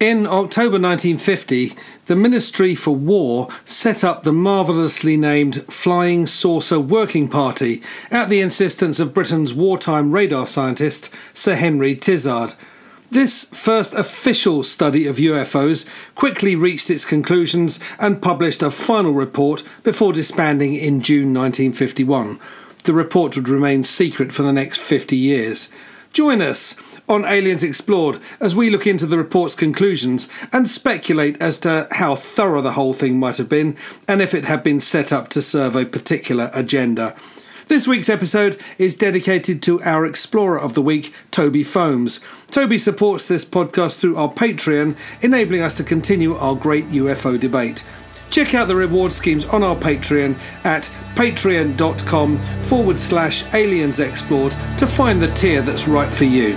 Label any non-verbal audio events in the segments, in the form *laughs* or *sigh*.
In October 1950, the Ministry for War set up the marvellously named Flying Saucer Working Party at the insistence of Britain's wartime radar scientist Sir Henry Tizard. This first official study of UFOs quickly reached its conclusions and published a final report before disbanding in June 1951. The report would remain secret for the next 50 years. Join us on Aliens Explored as we look into the report's conclusions and speculate as to how thorough the whole thing might have been and if it had been set up to serve a particular agenda. This week's episode is dedicated to our Explorer of the Week, Toby Foams. Toby supports this podcast through our Patreon, enabling us to continue our great UFO debate. Check out the reward schemes on our Patreon at patreon.com forward slash aliens explored to find the tier that's right for you.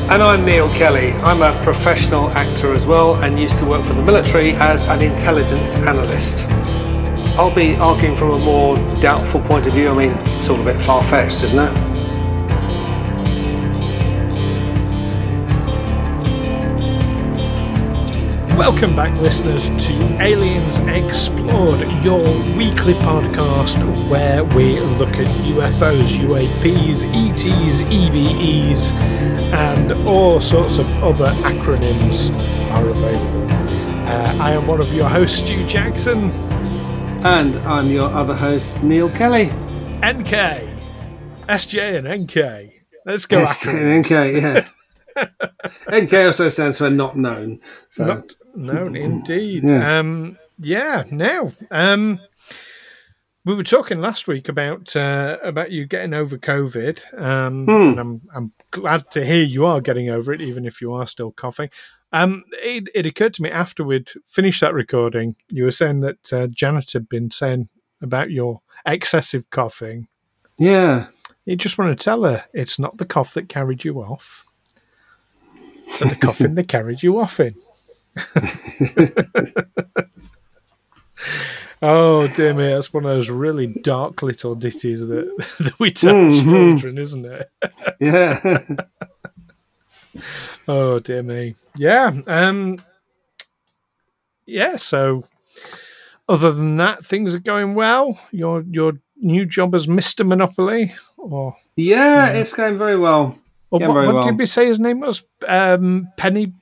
And I'm Neil Kelly. I'm a professional actor as well and used to work for the military as an intelligence analyst. I'll be arguing from a more doubtful point of view. I mean, it's all a bit far fetched, isn't it? Welcome back, listeners, to Aliens Explored, your weekly podcast where we look at UFOs, UAPs, ETs, EBEs, and all sorts of other acronyms are available. Uh, I am one of your hosts, Stu Jackson. And I'm your other host, Neil Kelly. NK. SJ and NK. Let's go SJ and NK, yeah. *laughs* *laughs* NK also stands for not known. So Not known, indeed. Yeah. Um, yeah. Now, um, we were talking last week about uh, about you getting over COVID, um, Hmm. and I'm I'm glad to hear you are getting over it, even if you are still coughing. Um, it, it occurred to me after we'd finished that recording, you were saying that uh, Janet had been saying about your excessive coughing. yeah. You just want to tell her it's not the cough that carried you off, the coffin they carried you off in. oh dear me, that's one of those really dark little ditties that, *laughs* that we tell Mhm. children, isn't it? Yeah. *laughs* Oh dear me. Yeah. Um Yeah, so other than that, things are going well. Your your new job as Mr. Monopoly or yeah, it's going very well. Yeah, what, well. did we say his name was? Um, Penny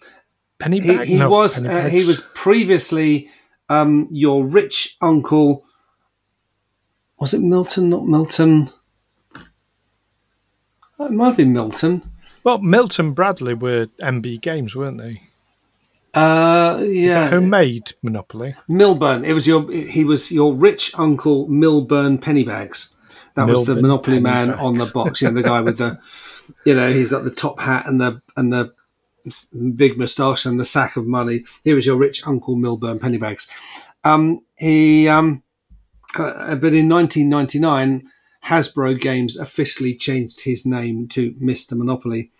Penny He, he No, was uh, he was previously um, your rich uncle. Was it Milton? Not Milton. Oh, It might have been Milton. well. Milton Bradley were MB Games, weren't they? Uh, yeah, that who made Monopoly? Milburn. It was your. He was your rich uncle Milburn Pennybags. That was the Milburn Monopoly man on the box. Yeah, the guy with the, *laughs* you know, he's got the top hat and the and the big moustache and the sack of money. He was your rich uncle Milburn Pennybags. Um, he, um, uh, but in 1999, Hasbro Games officially changed his name to Mr. Monopoly.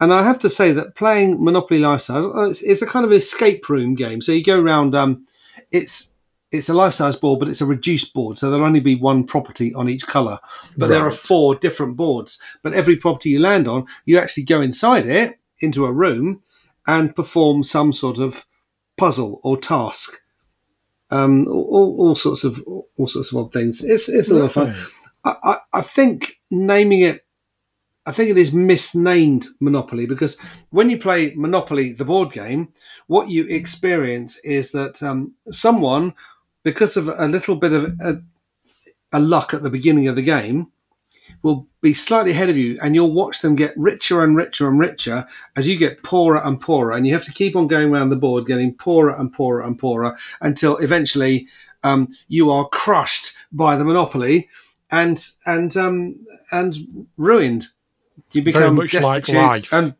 And I have to say that playing Monopoly Life Size, uh, it's, it's a kind of escape room game. So you go around, um, it's it's a life size board, but it's a reduced board. So there'll only be one property on each colour. But there are four different boards. But every property you land on, you actually go inside it into a room and perform some sort of puzzle or task. Um, all, all sorts of all sorts of odd things. It's it's a lot of fun. I, I, I think naming it, I think it is misnamed Monopoly because when you play Monopoly, the board game, what you experience is that um, someone, because of a little bit of a, a luck at the beginning of the game will be slightly ahead of you and you'll watch them get richer and richer and richer as you get poorer and poorer and you have to keep on going around the board getting poorer and poorer and poorer until eventually um, you are crushed by the monopoly and and um, and ruined you become like destitute life. and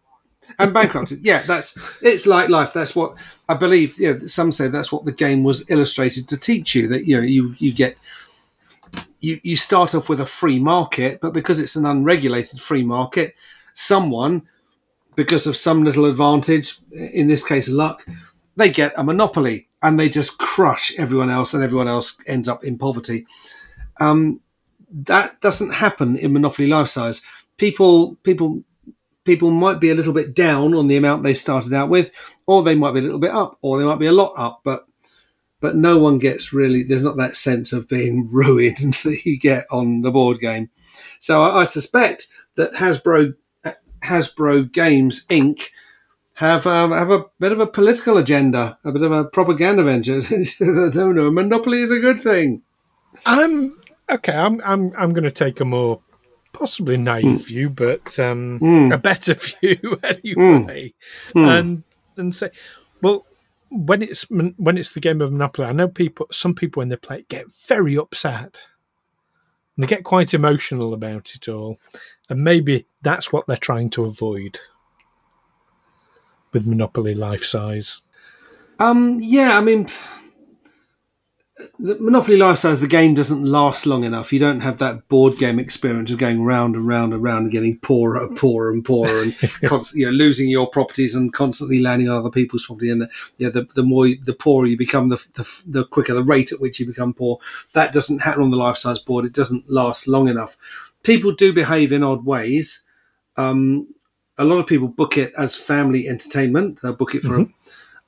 and bankrupted yeah that's it's like life that's what i believe you know, some say that's what the game was illustrated to teach you that you know you you get you, you start off with a free market, but because it's an unregulated free market, someone, because of some little advantage, in this case luck, they get a monopoly and they just crush everyone else, and everyone else ends up in poverty. Um, that doesn't happen in Monopoly Life Size. People, people, people might be a little bit down on the amount they started out with, or they might be a little bit up, or they might be a lot up, but but no one gets really there's not that sense of being *laughs* ruined that you get on the board game. So i, I suspect that hasbro hasbro games inc. have um, have a bit of a political agenda a bit of a propaganda venture. *laughs* No no monopoly is a good thing. I'm okay. I'm I'm I'm going to take a more possibly naive Hmm. view, but um, a better *laughs* view *laughs* anyway, Hmm. and and say, well, when it's when it's the game of Monopoly, I know people. Some people when they play it get very upset. And they get quite emotional about it all, and maybe that's what they're trying to avoid with Monopoly Life Size. Um, yeah, I mean, the Monopoly Life Size, the game doesn't last long enough. You don't have that board game experience of going round and round and round and getting poorer and poorer and poorer and *laughs* constantly, you know, losing your properties and constantly landing on other people's property. And the, yeah, the, the more, you- the poorer you become, the, the, the quicker the rate at which you become poor. That doesn't happen on the Life Size board. It doesn't last long enough. People do behave in odd ways. Um, a lot of people book it as family entertainment. They'll book it for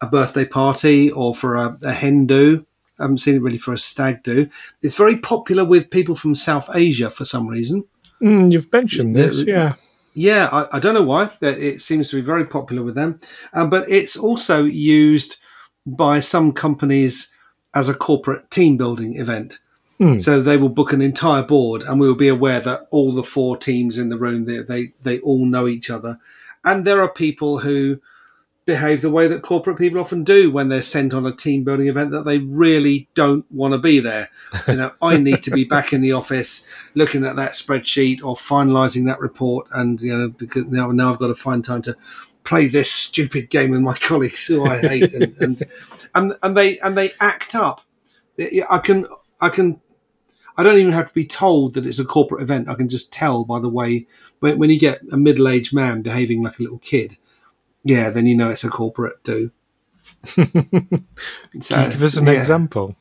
a, a birthday party or for a, a hen do. I haven't seen it really for a stag do. It's very popular with people from South Asia for some reason. Mm, you've mentioned this, yeah. Yeah, I, I don't know why. but It seems to be very popular with them. Um, but it's also used by some companies as a corporate team building event. So they will book an entire board, and we will be aware that all the four teams in the room they they, they all know each other. And there are people who behave the way that corporate people often do when they're sent on a team building event that they really don't want to be there. You know, I *laughs* need to be back in the office looking at that spreadsheet or finalizing that report, and you know because now now I've got to find time to play this stupid game with my *laughs* colleagues who I hate, and and and, and they and they act up. I can I can I don't even have to be told that it's a corporate event. I can just tell by the way when, when you get a middle-aged man behaving like a little kid. Yeah, then you know it's a corporate do. *laughs* so, Can you give us an yeah. example?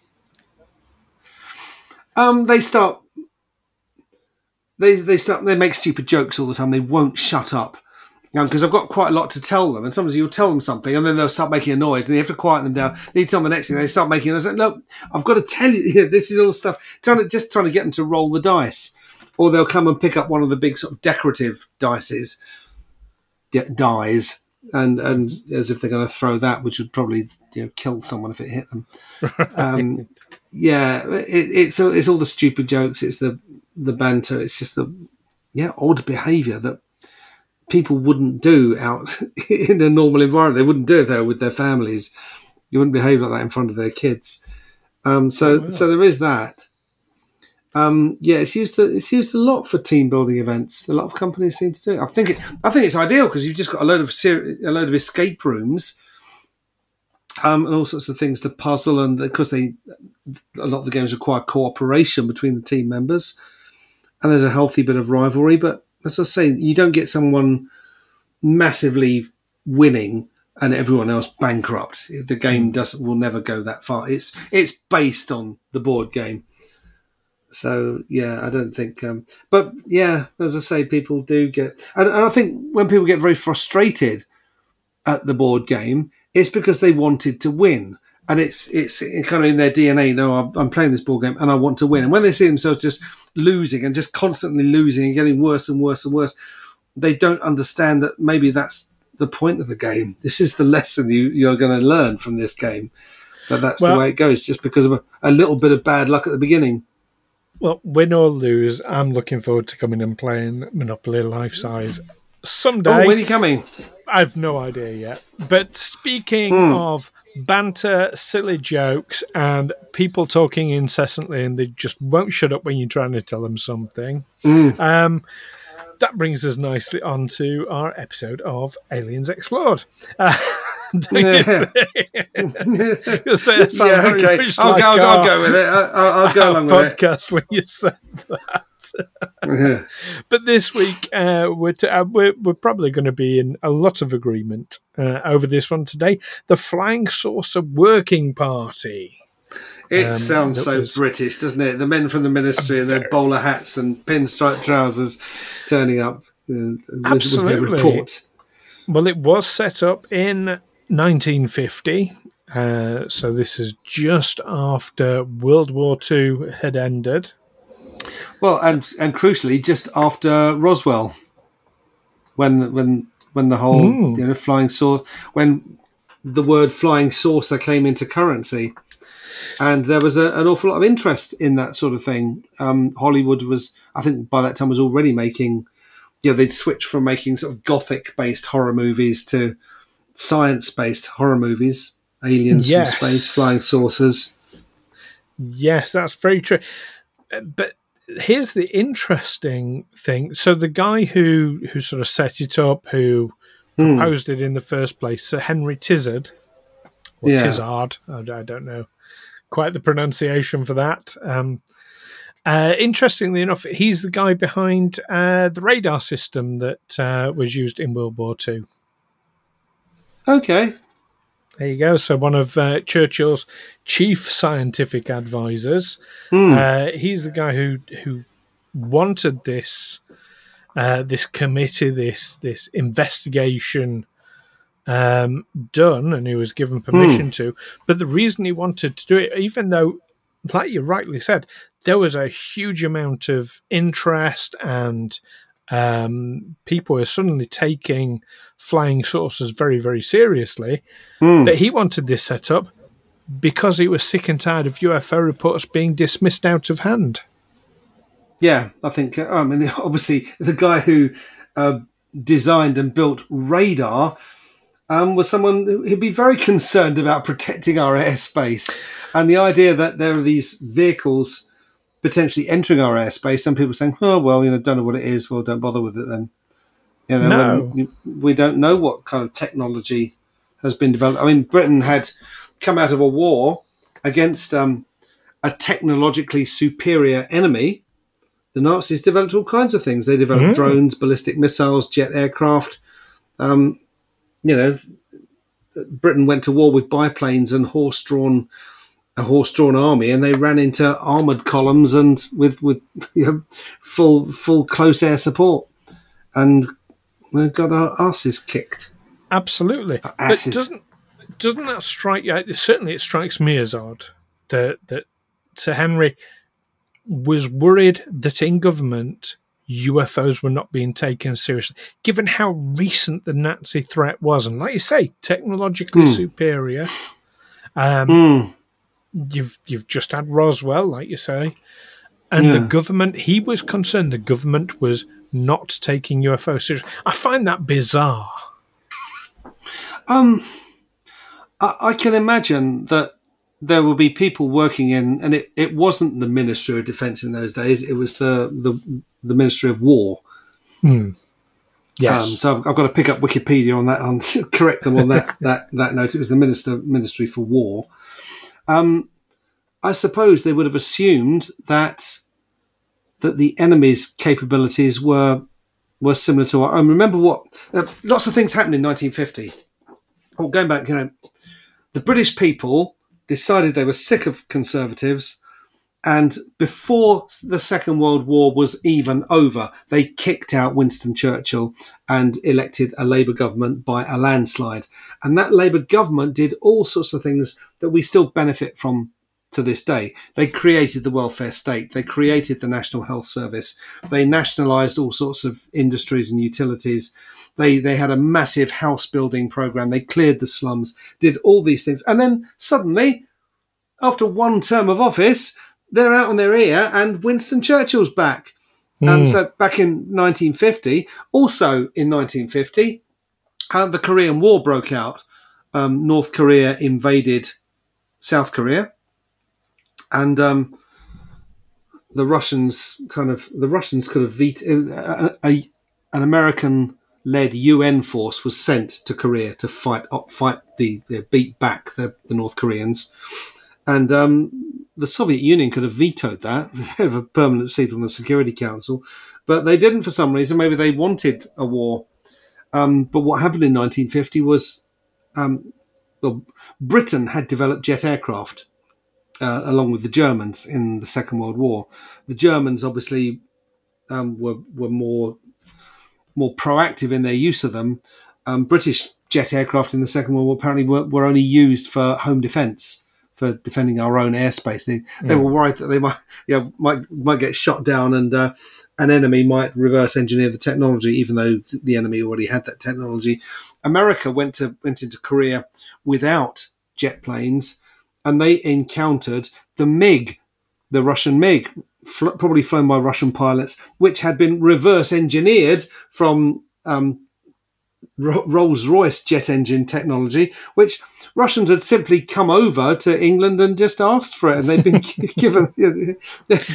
Um, they start. They they start. They make stupid jokes all the time. They won't shut up. Because I've got quite a lot to tell them, and sometimes you'll tell them something, and then they'll start making a noise, and you have to quieten them down. Then you tell them the next thing, they start making. I said, "Look, I've got to tell you, *laughs* you know, this is all stuff." Trying to just trying to get them to roll the dice, or they'll come and pick up one of the big sort of decorative dices, di- dies, and and as if they're going to throw that, which would probably you know kill someone if it hit them. Um, *laughs* yeah, it, it's all- it's all the stupid jokes. It's the the banter. It's just the yeah odd behaviour that people wouldn't do out *laughs* in a normal environment. They wouldn't do it there with their families. You wouldn't behave like that in front of their kids. Um, so so there is that. Um, yeah, it's used to, it's used a lot for team building events. A lot of companies seem to do it. I think it, I think it's ideal because you've just got a load of ser- a load of escape rooms um, and all sorts of things to puzzle. And because they a lot of the games require cooperation between the team members, and there's a healthy bit of rivalry. But as I say, you don't get someone massively winning and everyone else bankrupt. The game doesn't will never go that far. It's it's based on the board game. So yeah, I don't think. Um, but yeah, as I say, people do get, and, and I think when people get very frustrated at the board game, it's because they wanted to win, and it's it's kind of in their DNA. No, I'm, I'm playing this board game and I want to win. And when they see themselves just losing and just constantly losing and getting worse and worse and worse, they don't understand that maybe that's the point of the game. This is the lesson you you're going to learn from this game. That that's Well- the way it goes, just because of a, a little bit of bad luck at the beginning. Well, win or lose, I'm looking forward to coming and playing Monopoly Life Size someday. Oh, when are you coming? I've no idea yet. But speaking Hmm. of banter, silly jokes, and people talking incessantly and they just won't shut up when you're trying to tell them something, Hmm. um, that brings us nicely on to our episode of Aliens Explored. Uh, *laughs* you Yeah. *laughs* You'll say it sounds yeah, okay. I'll, like go, I'll, our- go with it. I'll, I'll go along with podcast when you said it. *laughs* But this week, uh, we're, t- uh, we're we're probably going to be in a lot of agreement uh, over this one today. The Flying Saucer Working Party. It Um, sounds so was- British, doesn't it? The men from the ministry in their bowler hats and pinstripe trousers turning up uh, with, with their Absolutely. report. Well, it was set up in 1950. Uh, so this is just after World War II had ended. Well, and and crucially, just after Roswell, when when when the whole Mm. you know flying saucer when the word flying saucer came into currency, and there was a, an awful lot of interest in that sort of thing. Um, Hollywood was, I think, by that time was already making. You know, they'd switched from making sort of gothic-based horror movies to science-based horror movies, aliens Yes. from space, flying saucers. Yes, that's very true. Uh, But here's the interesting thing. So the guy who who sort of set it up, who Hmm. proposed it in the first place, Sir Henry Tizard, or Yeah. Tizard, I, I don't know quite the pronunciation for that. Um, uh, interestingly enough, he's the guy behind uh, the radar system that uh, was used in World War Two. Okay, There you go. So one of uh, Churchill's chief scientific advisors. Uh, he's the guy who who wanted this uh, this committee, this this investigation um, done, and he was given permission to. But the reason he wanted to do it, even though, like you rightly said, there was a huge amount of interest and um, people were suddenly taking flying saucers very, very seriously. Hmm. But he wanted this set up because he was sick and tired of UFO reports being dismissed out of hand. Yeah, I think. I mean, *laughs* obviously, the guy who uh, designed and built radar um, was someone who- who'd be very concerned about protecting our airspace, and the idea that there are these vehicles potentially entering our airspace. Some people saying, "Oh, well, you know, don't know what it is. Well, don't bother with it then." You know, No. we don't know what kind of technology has been developed. I mean, Britain had come out of a war against um, a technologically superior enemy the Nazis developed all kinds of things. They developed Mm. drones, ballistic missiles, jet aircraft. Um, you know, Britain went to war with biplanes and horse-drawn a horse-drawn army, and they ran into armored columns and with with *laughs* you know, full full close air support, and we got our asses kicked. Absolutely. But doesn't doesn't that strike you? Certainly, it strikes me as odd that that Sir Henry was worried that in government UFOs were not being taken seriously, given how recent the Nazi threat was, and like you say, technologically Hmm. superior. Um, Mm. you've you've just had Roswell, like you say, and the government. He was concerned the government was not taking UFO seriously. I find that bizarre. Um, I, I can imagine that there will be people working in, and it, it wasn't the Ministry of Defence in those days. It was the the, the Ministry of War. Hmm. Yes. Um, so I've, I've got to pick up Wikipedia on that, and *laughs* correct them on that *laughs* that that note. It was the Minister Ministry for War. Um, I suppose they would have assumed that that the enemy's capabilities were were similar to our own. Remember what? Uh, lots of things happened in 1950. Oh, going back, you know, the British people decided they were sick of conservatives. And before the Second World War was even over, they kicked out Winston Churchill and elected a Labour government by a landslide. And that Labour government did all sorts of things that we still benefit from to this day. They created the welfare state, they created the National Health Service, they nationalised all sorts of industries and utilities. They, they had a massive house building program. They cleared the slums, did all these things. And then suddenly, after one term of office, they're out on their ear, and Winston Churchill's back. And so back in 1950, also in 1950, uh, the Korean War broke out. Um, North Korea invaded South Korea, and um, the Russians kind of the Russians could have vetoed a, a, an American-led UN force was sent to Korea to fight up, fight the, the beat back the, the North Koreans, and um, the Soviet Union could have vetoed that. *laughs* They have a permanent seat on the Security Council, but they didn't for some reason. Maybe they wanted a war. Um, but what happened in 1950 was, um, well, Britain had developed jet aircraft uh, along with the Germans in the Second World War. The Germans obviously um, were were more more proactive in their use of them. Um, British jet aircraft in the Second World War apparently were, were only used for home defence, for defending our own airspace. They, they were worried that they might *laughs* you know, might might get shot down and uh, an enemy might reverse engineer the technology, even though the enemy already had that technology. America went to went into Korea without jet planes and they encountered the MiG, the Russian MiG, fl- probably flown by Russian pilots, which had been reverse engineered from um, Ro- Rolls Royce jet engine technology, which Russians had simply come over to England and just asked for it, and they'd been *laughs* *laughs* given *laughs*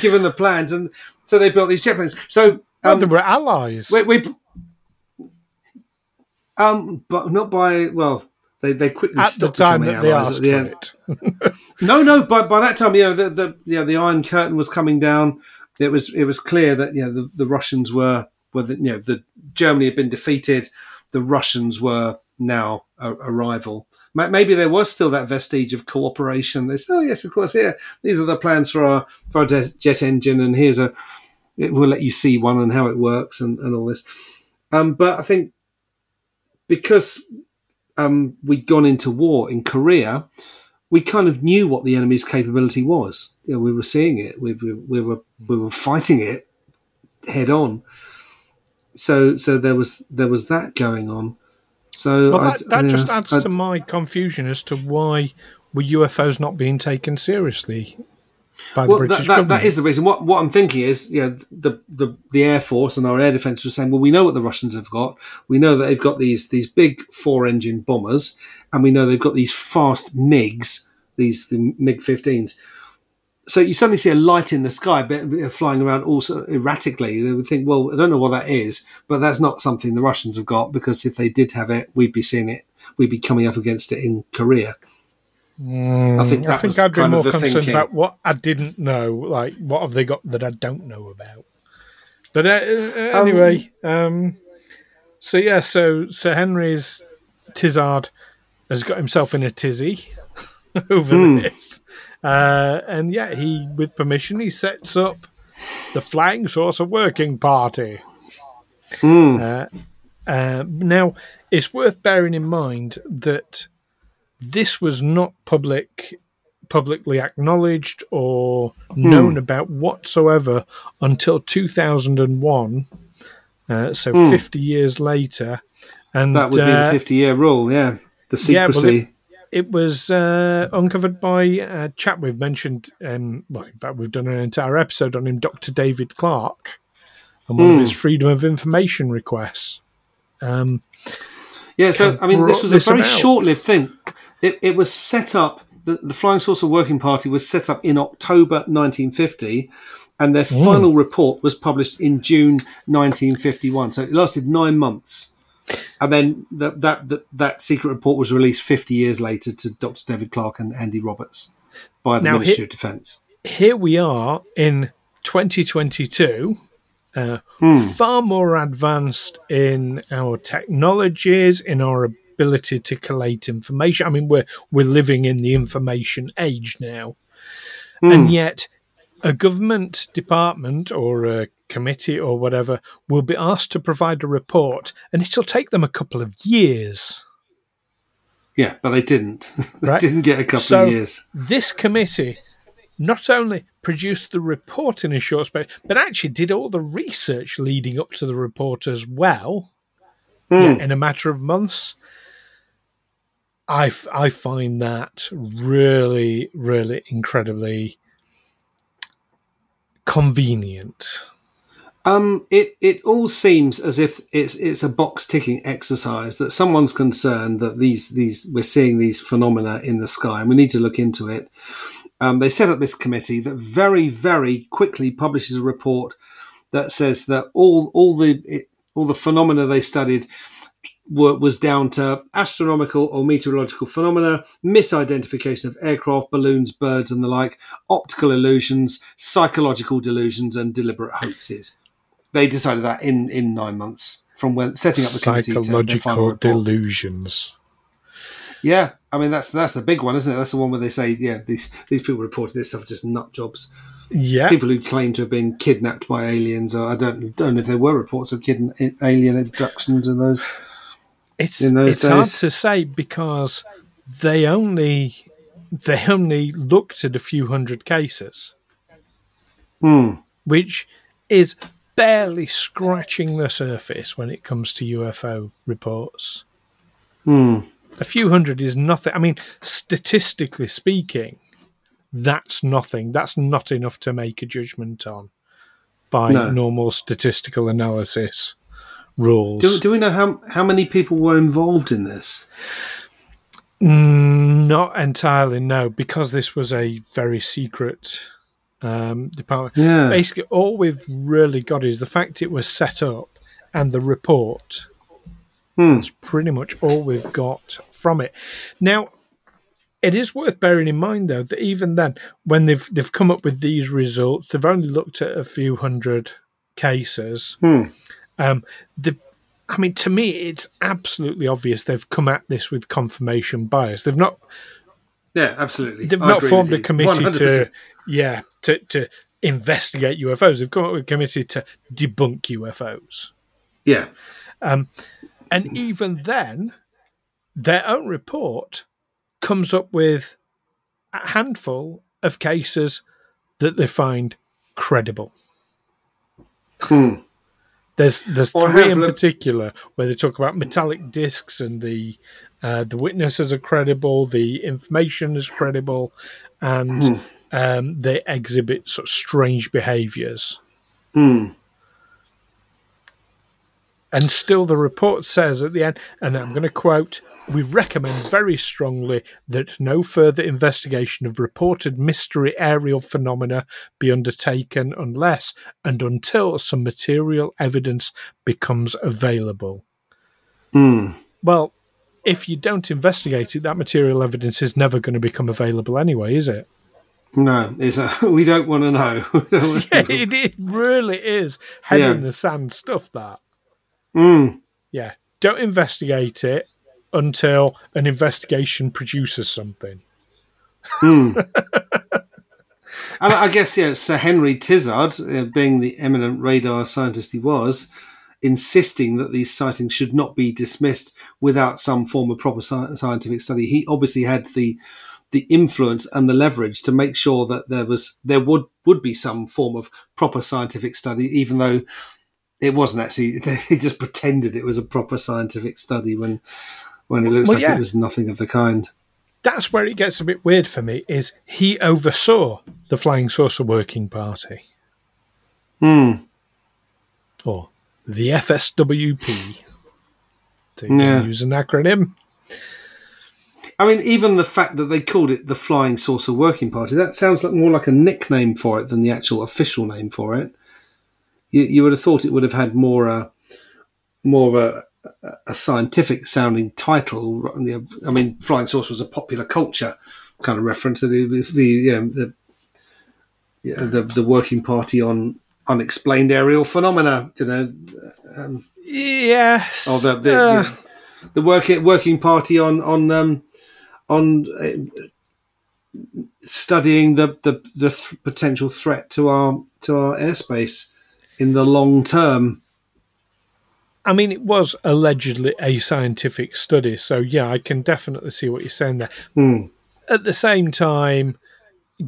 given the plans, and so they built these jet planes. So Well, um, they were allies. we, we um, but not by well. They, they quickly at the time that they asked the for it. *laughs* No, no. By by that time, you know, the the you know, the Iron Curtain was coming down. It was it was clear that you know the, the Russians were were the, you know the Germany had been defeated. The Russians were now a, a rival. Maybe there was still that vestige of cooperation. They said, "Oh yes, of course, here these are the plans for our for our jet jet engine, and here's a it will let you see one and how it works and, and all this." Um, but I think because um, we'd gone into war in Korea, we kind of knew what the enemy's capability was. You know, we were seeing it. We, we, we were we were fighting it head on. So so there was there was that going on. So Well, that, that just adds I'd- to my confusion as to why were UFOs not being taken seriously by the British that, that, government. that is the reason. What what I'm thinking is, you know, the, the the air force and our air defence were saying, well, we know what the Russians have got. We know that they've got these these big four engine bombers, and we know they've got these fast MiGs, these the MiG 15s. So you suddenly see a light in the sky, but flying around also erratically. They would think, well, I don't know what that is, but that's not something the Russians have got because if they did have it, we'd be seeing it. We'd be coming up against it in Korea. I think that I think I'd be more concerned thinking. about what I didn't know. Like, what have they got that I don't know about? But uh, uh, anyway, um, so yeah, so Sir Henry's Tizard has got himself in a tizzy *laughs* over Hmm. this, uh, and yeah, he, with permission, he sets up the Flying Saucer Working Party. Uh, now, it's worth bearing in mind that this was not public publicly acknowledged or Hmm. known about whatsoever until 2001 uh, so 50 years later and Hmm. That would be uh, the 50 year rule, yeah. The yeah, well, secrecy. it was uh, uncovered by a chap we've mentioned um, well in fact we've done an entire episode on him dr david clark and one of Hmm. his freedom of information requests um, yeah, so I mean, this was a very about. short lived thing. It, it was set up, the, the Flying Saucer Working Party was set up in October 1950, and their final report was published in June 1951. So it lasted nine months. And then that, that, that, that secret report was released 50 years later to Dr. David Clark and Andy Roberts by the Now, Ministry he- of Defence. here we are in 2022 uh, far more advanced in our technologies in our ability to collate information i mean we're we're living in the information age now hmm. and yet a government department or a committee or whatever will be asked to provide a report and it'll take them a couple of years Yeah, but they didn't. *laughs* they Right. didn't get a couple So- of years. this committee not only produced the report in a short space, but actually did all the research leading up to the report as well hmm. yeah, in a matter of months. I, I find that really, really incredibly convenient? Um, it it all seems as if it's it's a box ticking exercise that someone's concerned that these these we're seeing these phenomena in the sky and we need to look into it. Um, they set up this committee that very very quickly publishes a report that says that all all the it, all the phenomena they studied were, was down to astronomical or meteorological phenomena, misidentification of aircraft, balloons, birds, and the like, optical illusions, psychological delusions, and deliberate hoaxes. They decided that in, in nine months from when setting up the committee to their final Psychological delusions. Yeah, I mean that's that's the big one, isn't it? That's the one where they say, yeah, these these people reporting this stuff just nut jobs. Yeah. People who claim to have been kidnapped by aliens, or I don't don't know if there were reports of kidna- alien abductions and those. It's it's hard to say because they only they only looked at a few hundred cases, Hmm. which is barely scratching the surface when it comes to UFO reports. Hmm. A few hundred is nothing. I mean, statistically speaking, that's nothing. That's not enough to make a judgment on by No. normal statistical analysis rules. Do, do we know how how many people were involved in this? Mm, Not entirely, no, because this was a very secret um, department. Yeah. Basically, all we've really got is the fact it was set up and the report. Hmm. That's pretty much all we've got from it. Now, it is worth bearing in mind, though, that even then, when they've they've come up with these results, they've only looked at a few hundred cases. Hmm. Um, the, I mean, to me, it's absolutely obvious they've come at this with confirmation bias. They've not Yeah, absolutely. they've I not formed a committee 100%. to yeah to to investigate UFOs. They've come up with a committee to debunk UFOs. Yeah. Um, and even then, their own report comes up with a handful of cases that they find credible. Hmm. There's there's Or three in particular where they talk about metallic discs and the uh, the witnesses are credible, the information is credible, and Hmm. um, they exhibit sort of strange behaviours. Hmm. And still, the report says at the end, and I'm going to quote, we recommend very strongly that no further investigation of reported mystery aerial phenomena be undertaken unless and until some material evidence becomes available. Hmm. Well, if you don't investigate it, that material evidence is never going to become available anyway, is it? No, it's a, *laughs* we don't want to know. *laughs* We don't want to *laughs* Yeah, it, it really is head Yeah. in the sand stuff, that. Hmm. Yeah. Don't investigate it until an investigation produces something. Hmm. *laughs* And I guess, yeah, Sir Henry Tizard, uh, being the eminent radar scientist he was, insisting that these sightings should not be dismissed without some form of proper sci- scientific study. He obviously had the the influence and the leverage to make sure that there was there would would be some form of proper scientific study, even though it wasn't actually. *laughs* They just pretended it was a proper scientific study when when it looks Well, like yeah. it was nothing of the kind. That's where it gets a bit weird for me is he oversaw the Flying Saucer Working Party Hmm. or the FSWP to Yeah. use an acronym. I mean, even the fact that they called it the Flying Saucer Working Party, that sounds like more like a nickname for it than the actual official name for it. You, you would have thought it would have had more, uh, more of a, a scientific sounding title. I mean, Flying Saucer was a popular culture kind of reference. And it would be you know, the, yeah, the the Working Party on unexplained aerial phenomena. You know, um, Yes. or the the, Uh, the, the working working party on on um, on uh, studying the the, the th- potential threat to our to our airspace in the long term. I mean, it was allegedly a scientific study, so yeah, I can definitely see what you're saying there. Hmm. At the same time,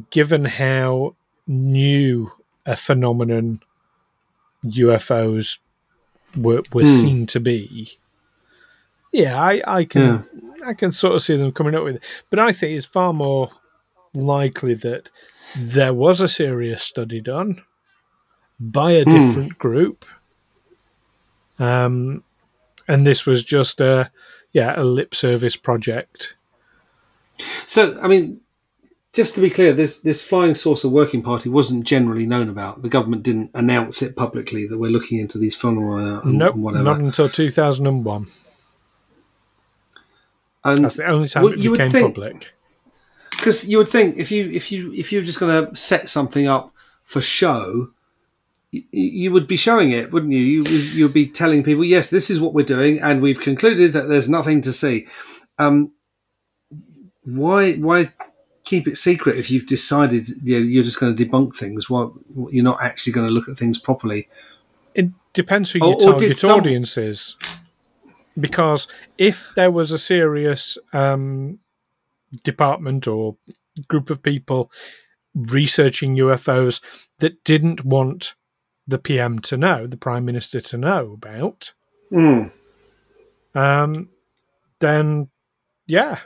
given how new a phenomenon UFOs were, were Hmm. seen to be, yeah, I, I can I can sort of see them coming up with it. But I think it's far more likely that there was a serious study done by a different group. Um, and this was just a yeah a lip service project. So, I mean, just to be clear, this this flying saucer working party wasn't generally known about. The government didn't announce it publicly that we're looking into these phenomena and, Nope, and whatever. not until two thousand and one. and That's the only time Well, it you became think- public. because you would think if you if you if you're just going to set something up for show, you would be showing it, wouldn't you? You you'd be telling people, yes, this is what we're doing, and we've concluded that there's nothing to see. Um, why why keep it secret if you've decided you know, you're just going to debunk things? Why you're not actually going to look at things properly? It depends who your or target some- audience is. Because if there was a serious um, department or group of people researching UFOs that didn't want the PM to know, the Prime Minister to know about, Mm. um, then yeah,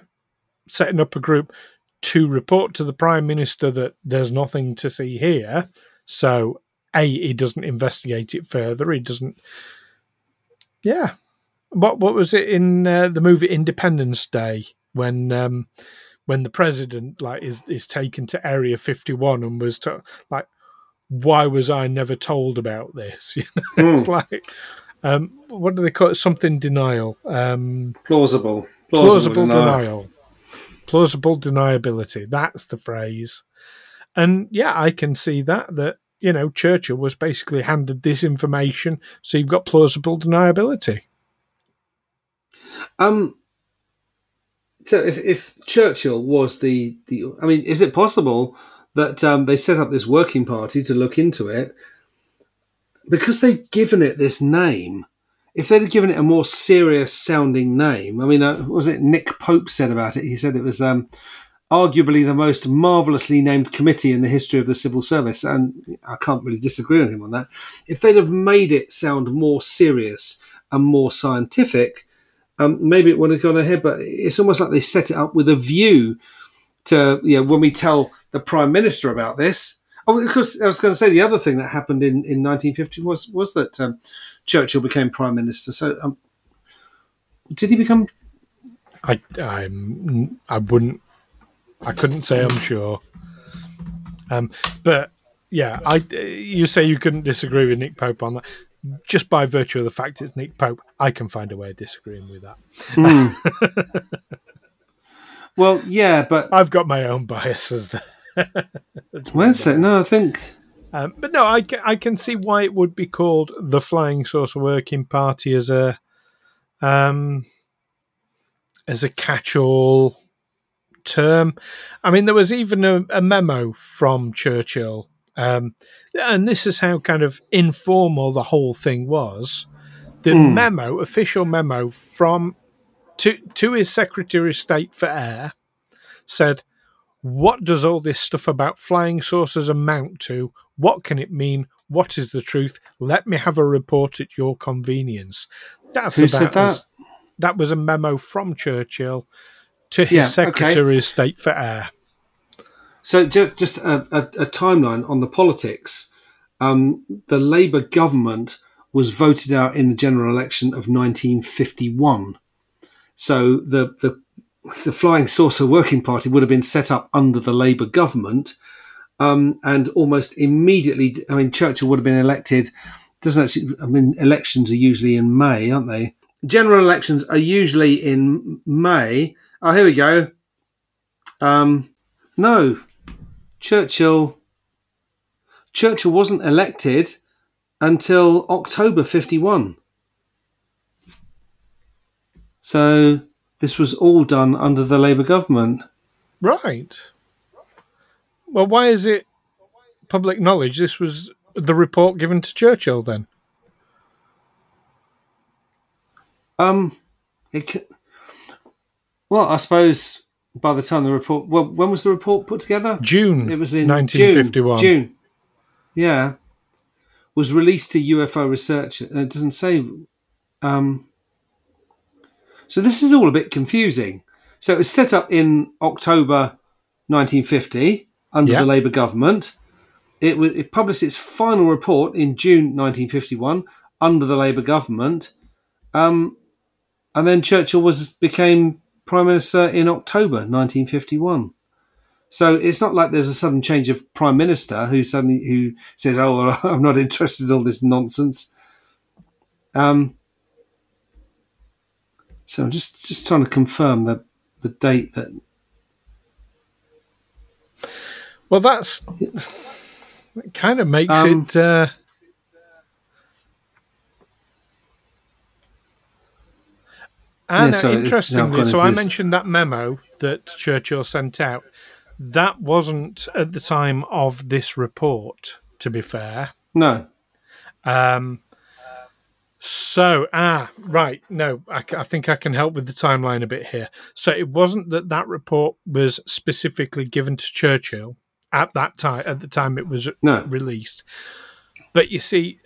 setting up a group to report to the Prime Minister that there's nothing to see here. So, A, he doesn't investigate it further. He doesn't. Yeah. What what was it in uh, the movie Independence Day when um, when the president like is is taken to Area 51 and was to, like, why was I never told about this? *laughs* You know, it's like um, what do they call it? Something denial. Um, Plausible, plausible denial. denial. Plausible deniability. That's the phrase. And yeah, I can see that that you know Churchill was basically handed this information, so you've got plausible deniability. Um. So if, if Churchill was the, the I mean, is it possible that um, they set up this working party to look into it because they've given it this name? If they'd given it a more serious sounding name, I mean, uh, was it Nick Pope said about it? He said it was um, arguably the most marvelously named committee in the history of the civil service, and I can't really disagree with him on that. If they'd have made it sound more serious and more scientific, um, maybe it would have gone ahead. But it's almost like they set it up with a view to, you know, when we tell the prime minister about this. Oh, of course, I was going to say the other thing that happened in, in 1950 was was that um, Churchill became prime minister. So, um, did he become? I I'm I wouldn't I couldn't say I'm sure. Um, but yeah, I you say you couldn't disagree with Nick Pope on that. Just by virtue of the fact it's Nick Pope, I can find a way of disagreeing with that. *laughs* Well, yeah, but I've got my own biases there. Where's it? No, I think Um, but no, I can, I can see why it would be called the Flying Saucer Working Party as a um, as a catch-all term. I mean, there was even a, a memo from Churchill, um, and this is how kind of informal the whole thing was. The memo, official memo from to to his Secretary of State for Air, said what does all this stuff about flying saucers amount to? What can it mean? What is the truth? Let me have a report at your convenience. That's Who about said that? as- that was a memo from Churchill to his Yeah, okay. Secretary of State for Air. So ju- just a, a, a timeline on the politics. Um, the Labour government was voted out in the general election of 1951. So the the the Flying Saucer Working Party would have been set up under the Labour government, um, and almost immediately, I mean, Churchill would have been elected. Doesn't actually, I mean, elections are usually in May, aren't they? General elections are usually in May. Oh, here we go. Um, no, Churchill Churchill wasn't elected until October 51. So this was all done under the Labour government. Right. Well, why is it public knowledge? This was the report given to Churchill then. Um, it, well, I suppose by the time the report, well, when was the report put together? June It was in 1951. June. June. Yeah. Was released to UFO research. It doesn't say. Um, so this is all a bit confusing. So it was set up in October 1950 under Yeah. the Labour government. it, w- it published its final report in June 1951 under the Labour government, um, and then Churchill was became prime minister in October 1951. So it's not like there's a sudden change of prime minister who suddenly who says, "Oh, well, *laughs* I'm not interested in all this nonsense." Um, so I'm just just trying to confirm the the date that Well, that's it kind of makes Um, it. Uh, and Yeah, so uh, interestingly, so I this- mentioned that memo that Churchill sent out. That wasn't at the time of this report. To be fair, no. um, so, ah, right. No, I think I can help with the timeline a bit here. So, it wasn't that that report was specifically given to Churchill at that time, at the time it was No. released. But you see,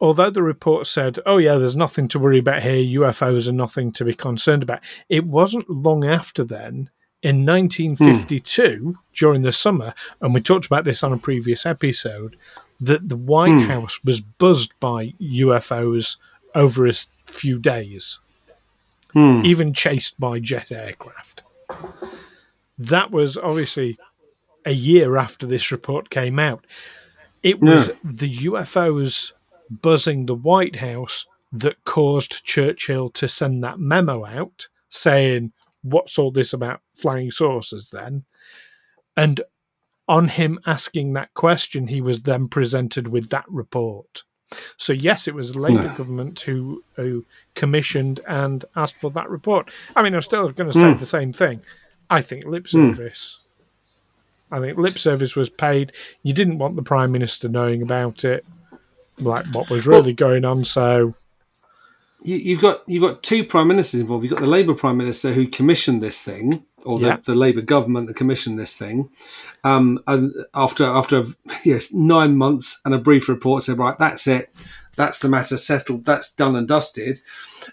although the report said, oh, yeah, there's nothing to worry about here, UFOs are nothing to be concerned about, it wasn't long after then. In 1952, during the summer, and we talked about this on a previous episode, that the White hmm. House was buzzed by UFOs over a few days, hmm. even chased by jet aircraft. That was obviously a year after this report came out. It was Yeah. the UFOs buzzing the White House that caused Churchill to send that memo out saying, What's all this about flying saucers then? And on him asking that question, he was then presented with that report. So yes, it was the Labour No. government who who commissioned and asked for that report. I mean, I'm still going to say hmm. the same thing. I think lip hmm. service. I think lip service was paid. You didn't want the prime minister knowing about it, like what was really going on. So You, you've got you've got two prime ministers involved. You've got the Labour prime minister who commissioned this thing, or Yeah. the, the Labour government that commissioned this thing. Um, and after after yes nine months and a brief report said, right, that's it, that's the matter settled, that's done and dusted.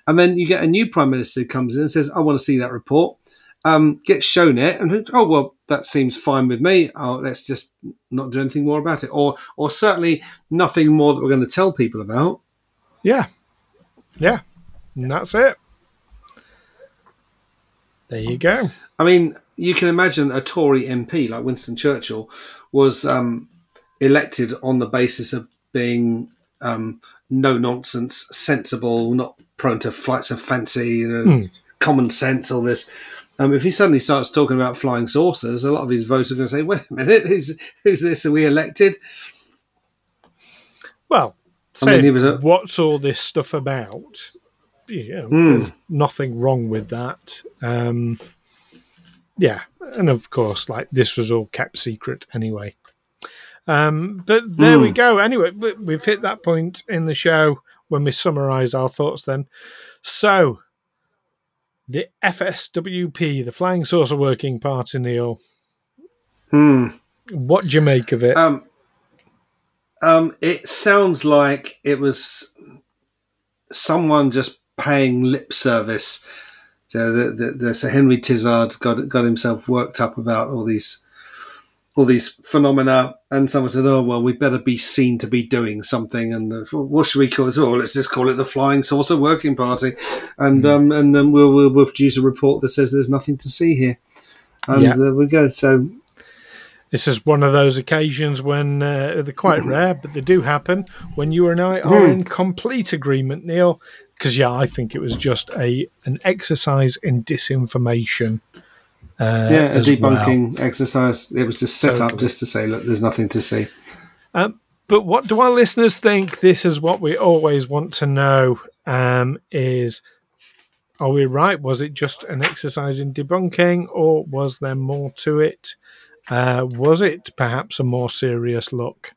And then you get a new prime minister who comes in and says, I want to see that report. Um, gets shown it, and oh well, that seems fine with me. Oh, let's just not do anything more about it, or or certainly nothing more that we're going to tell people about. yeah, yeah, and that's it. There you go. I mean, you can imagine a Tory MP like Winston Churchill was um, elected on the basis of being um, no nonsense, sensible, not prone to flights of fancy, you know, common sense, all this. Um, if he suddenly starts talking about flying saucers, a lot of his voters are going to say, "Wait a minute, who's who's this? Are we elected?" Well, I mean, a- what's all this stuff about? You know, Hmm. There's nothing wrong with that. Um, yeah, and of course, like this was all kept secret anyway. Um, but there we Hmm. go. Anyway, we- we've hit that point in the show when we summarise our thoughts. Then, so the FSWP, the Flying Saucer Working Party, Neil. Hmm. What do you make of it? Um, um, it sounds like it was someone just paying lip service. So the, the, the Sir Henry Tizard got got himself worked up about all these all these phenomena, and someone said, "Oh well, we better be seen to be doing something." And uh, what should we call it? Well, let's just call it the Flying Saucer Working Party, and um, and then we'll, we'll we'll produce a report that says there's nothing to see here, and Yeah. there we go. So This is one of those occasions when uh, they're quite *clears throat* rare, but they do happen when you and I are in complete agreement, Neil. Because yeah, I think it was just a an exercise in disinformation. Uh, yeah, a as well. debunking exercise. It was just set up just to say, look, there's nothing to see. But what do our listeners think? This is what we always want to know. Um, is are we right? Was it just an exercise in debunking, or was there more to it? Uh, was it perhaps a more serious look?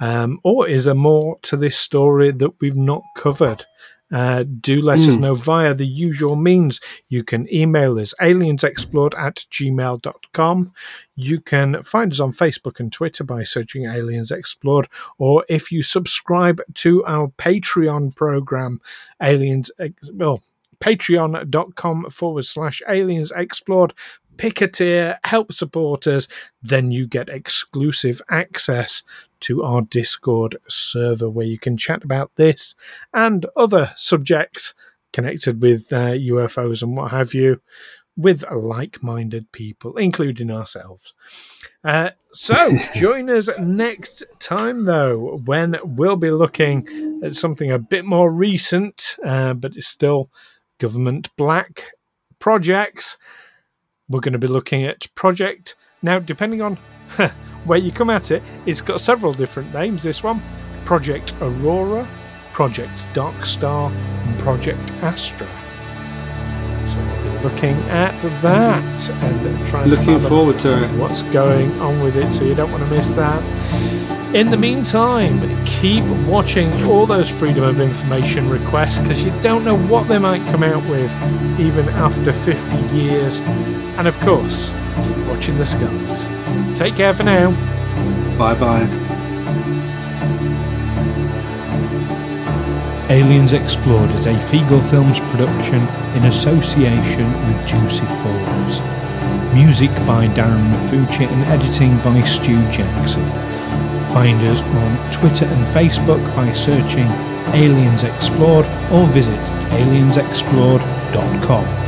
Um, or is there more to this story that we've not covered? Uh, do let us know via the usual means. You can email us aliensexplored at gmail.com. You can find us on Facebook and Twitter by searching Aliens Explored, or if you subscribe to our Patreon program, Aliens, Ex- well, patreon.com forward slash aliens explored. Pick a tier, help support us, then you get exclusive access to our Discord server where you can chat about this and other subjects connected with uh, UFOs and what have you with like minded people, including ourselves. Uh, so, *laughs* join us next time, though, when we'll be looking at something a bit more recent, uh, but it's still government black projects. We're going to be looking at Project. Now, depending on *laughs* where you come at it, it's got several different names. This one Project Aurora, Project Dark Star, and Project Astra. So we'll be looking at that and trying Looking to forward to it. what's going on with it, so you don't want to miss that. In the meantime, keep watching all those freedom of information requests because you don't know what they might come out with even after 50 years. And of course, keep watching the skies. Take care for now. Bye bye. Aliens Explored is a Figo Films production in association with Juicy Falls. Music by Darren Mafucci and editing by Stu Jackson. Find us on Twitter and Facebook by searching Aliens Explored or visit aliensexplored.com.